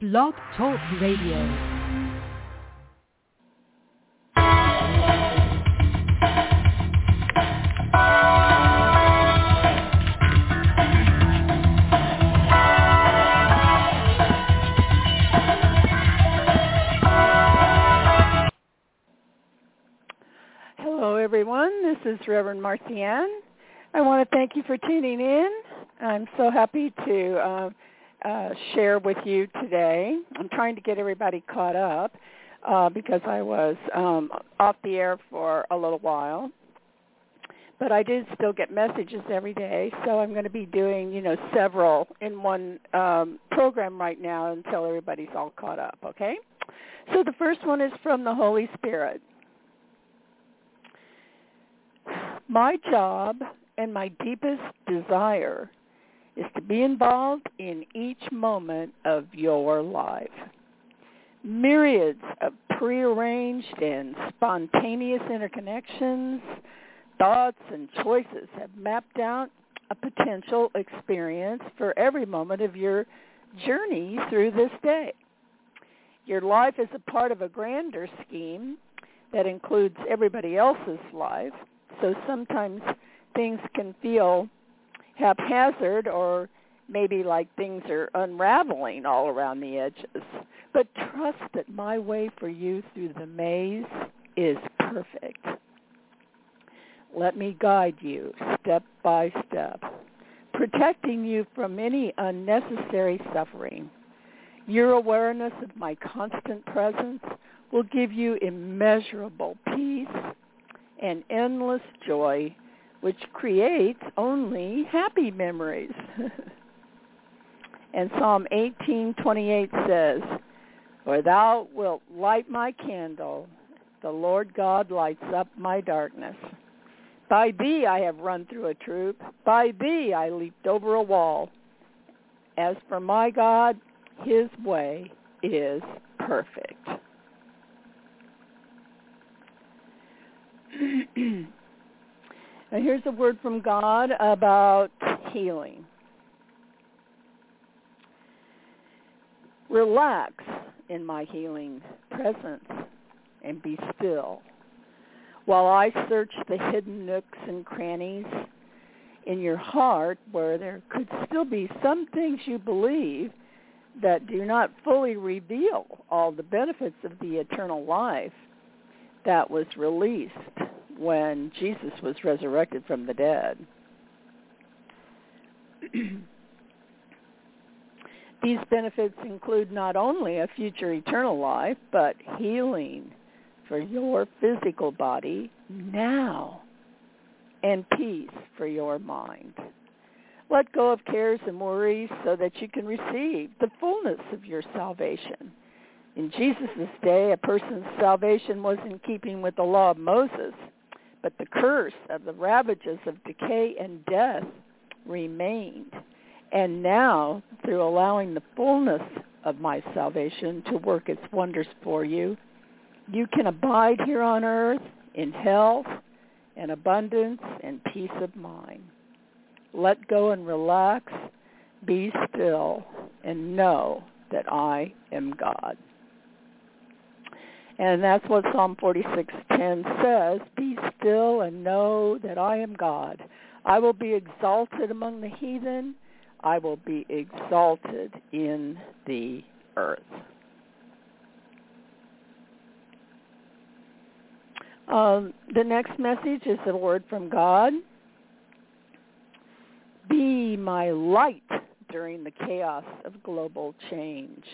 Blog Talk Radio. Hello, everyone. This is Reverend Marcianne. I want to thank you for tuning in. I'm so happy to uh, uh, share with you today. I'm trying to get everybody caught up uh, because I was um, off the air for a little while. But I did still get messages every day, so I'm going to be doing, you know, several in one um, program right now until everybody's all caught up, okay? So the first one is from the Holy Spirit. My job and my deepest desire is to be involved in each moment of your life. Myriads of prearranged and spontaneous interconnections, thoughts, and choices have mapped out a potential experience for every moment of your journey through this day. Your life is a part of a grander scheme that includes everybody else's life, so sometimes things can feel haphazard or maybe like things are unraveling all around the edges. But trust that my way for you through the maze is perfect. Let me guide you step by step, protecting you from any unnecessary suffering. Your awareness of my constant presence will give you immeasurable peace and endless joy which creates only happy memories. and Psalm 18:28 says, "For thou wilt light my candle; the Lord God lights up my darkness. By thee I have run through a troop; by thee I leaped over a wall. As for my God, his way is perfect." Now here's a word from God about healing. Relax in my healing presence and be still while I search the hidden nooks and crannies in your heart where there could still be some things you believe that do not fully reveal all the benefits of the eternal life that was released when Jesus was resurrected from the dead. These benefits include not only a future eternal life, but healing for your physical body now and peace for your mind. Let go of cares and worries so that you can receive the fullness of your salvation. In Jesus' day, a person's salvation was in keeping with the law of Moses, but the curse of the ravages of decay and death remained. And now, through allowing the fullness of my salvation to work its wonders for you, you can abide here on earth in health and abundance and peace of mind. Let go and relax, be still, and know that I am God. And that's what Psalm 46:10 says, "Be still and know that I am God. I will be exalted among the heathen. I will be exalted in the earth." Um, the next message is a word from God. Be my light during the chaos of global change.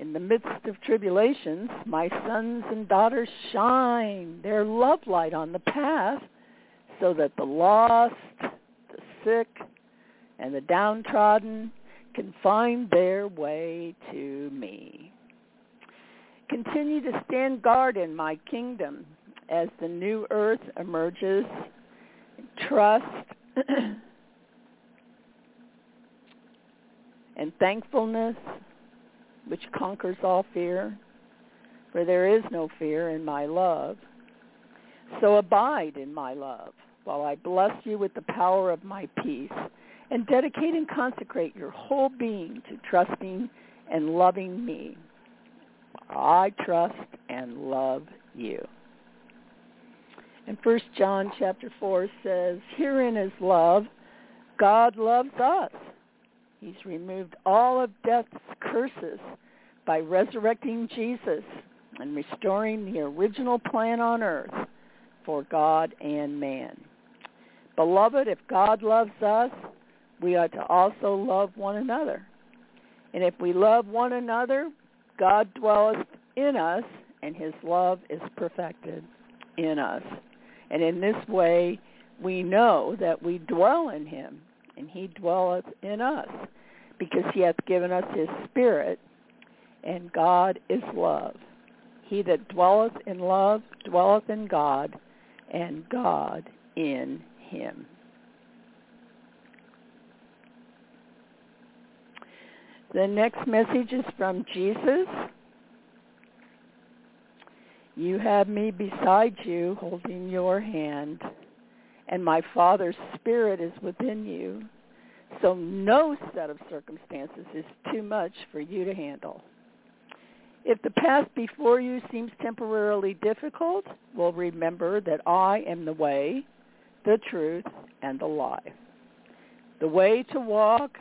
In the midst of tribulations, my sons and daughters shine their love light on the path so that the lost, the sick, and the downtrodden can find their way to me. Continue to stand guard in my kingdom as the new earth emerges. Trust and thankfulness which conquers all fear, for there is no fear in my love. So abide in my love, while I bless you with the power of my peace, and dedicate and consecrate your whole being to trusting and loving me. I trust and love you. And First John chapter 4 says, Herein is love. God loves us. He's removed all of death's curses by resurrecting Jesus and restoring the original plan on earth for God and man. Beloved, if God loves us, we ought to also love one another. And if we love one another, God dwelleth in us, and his love is perfected in us. And in this way, we know that we dwell in him, and he dwelleth in us, because he hath given us his Spirit, and God is love. He that dwelleth in love dwelleth in God, and God in him. The next message is from Jesus. You have me beside you, holding your hand, and my Father's Spirit is within you. So no set of circumstances is too much for you to handle. If the path before you seems temporarily difficult, well, remember that I am the way, the truth, and the life. The way to walk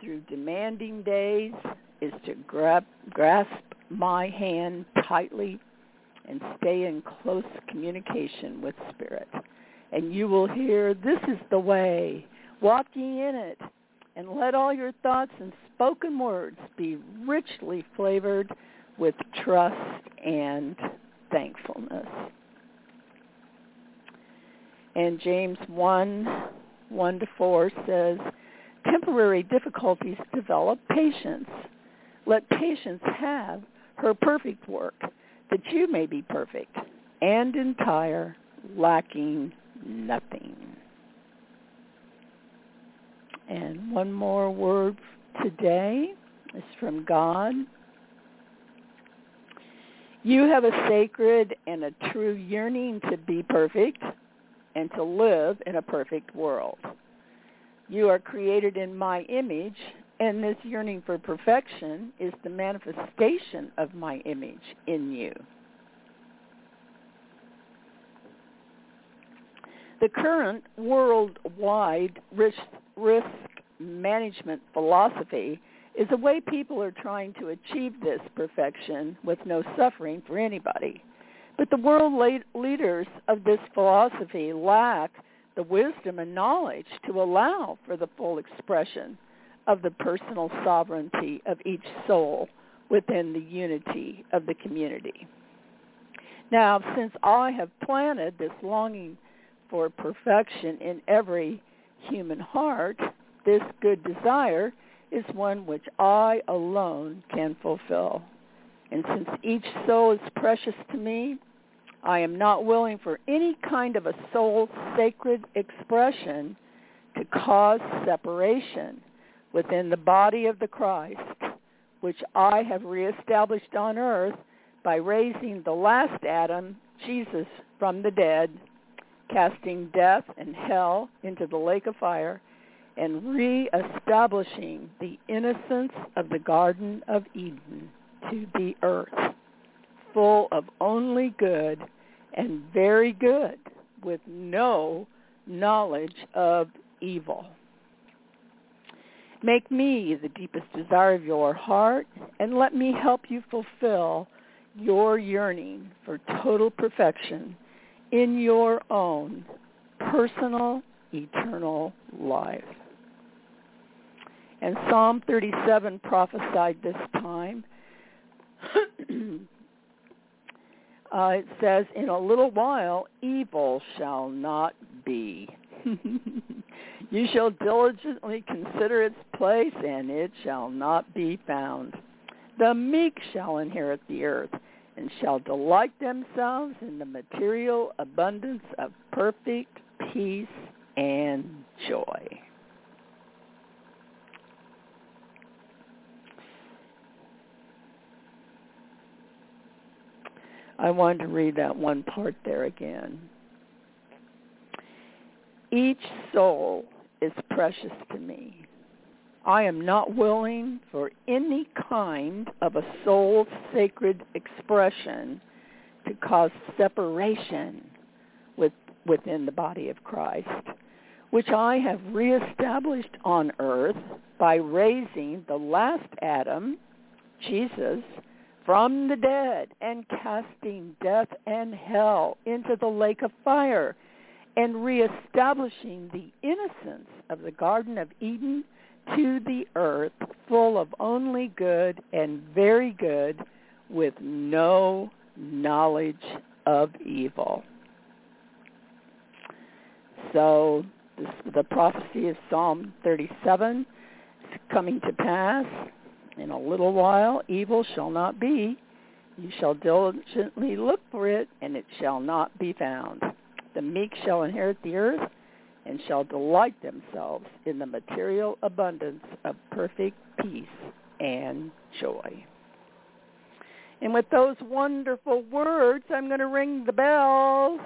through demanding days is to grab, grasp my hand tightly and stay in close communication with Spirit. And you will hear, this is the way, walk ye in it, and let all your thoughts and spoken words be richly flavored with trust and thankfulness. And James 1, 1 to 4 says, temporary difficulties develop patience. Let patience have her perfect work, that you may be perfect and entire, lacking nothing. And one more word today is from God. You have a sacred and a true yearning to be perfect and to live in a perfect world. You are created in my image, and this yearning for perfection is the manifestation of my image in you. The current worldwide risk, risk management philosophy is a way people are trying to achieve this perfection with no suffering for anybody. But the world leaders of this philosophy lack the wisdom and knowledge to allow for the full expression of the personal sovereignty of each soul within the unity of the community. Now, since I have planted this longing for perfection in every human heart, this good desire is one which I alone can fulfill. And since each soul is precious to me, I am not willing for any kind of a soul sacred expression to cause separation within the body of the Christ, which I have reestablished on earth by raising the last Adam, Jesus, from the dead, casting death and hell into the lake of fire, and reestablishing the innocence of the Garden of Eden to the earth full of only good and very good with no knowledge of evil. Make me the deepest desire of your heart and let me help you fulfill your yearning for total perfection in your own personal eternal life. And Psalm 37 prophesied this time uh, it says, in a little while, evil shall not be. you shall diligently consider its place, and it shall not be found. The meek shall inherit the earth, and shall delight themselves in the material abundance of perfect peace and joy. I wanted to read that one part there again. Each soul is precious to me, I am not willing for any kind of a soul sacred expression to cause separation with, within the body of Christ, which I have reestablished on earth by raising the last Adam, Jesus, from the dead and casting death and hell into the lake of fire and reestablishing the innocence of the Garden of Eden to the earth full of only good and very good with no knowledge of evil. So this, the prophecy of Psalm 37 is coming to pass. In a little while evil shall not be. You shall diligently look for it, and it shall not be found. The meek shall inherit the earth and shall delight themselves in the material abundance of perfect peace and joy. And with those wonderful words, I'm going to ring the bells.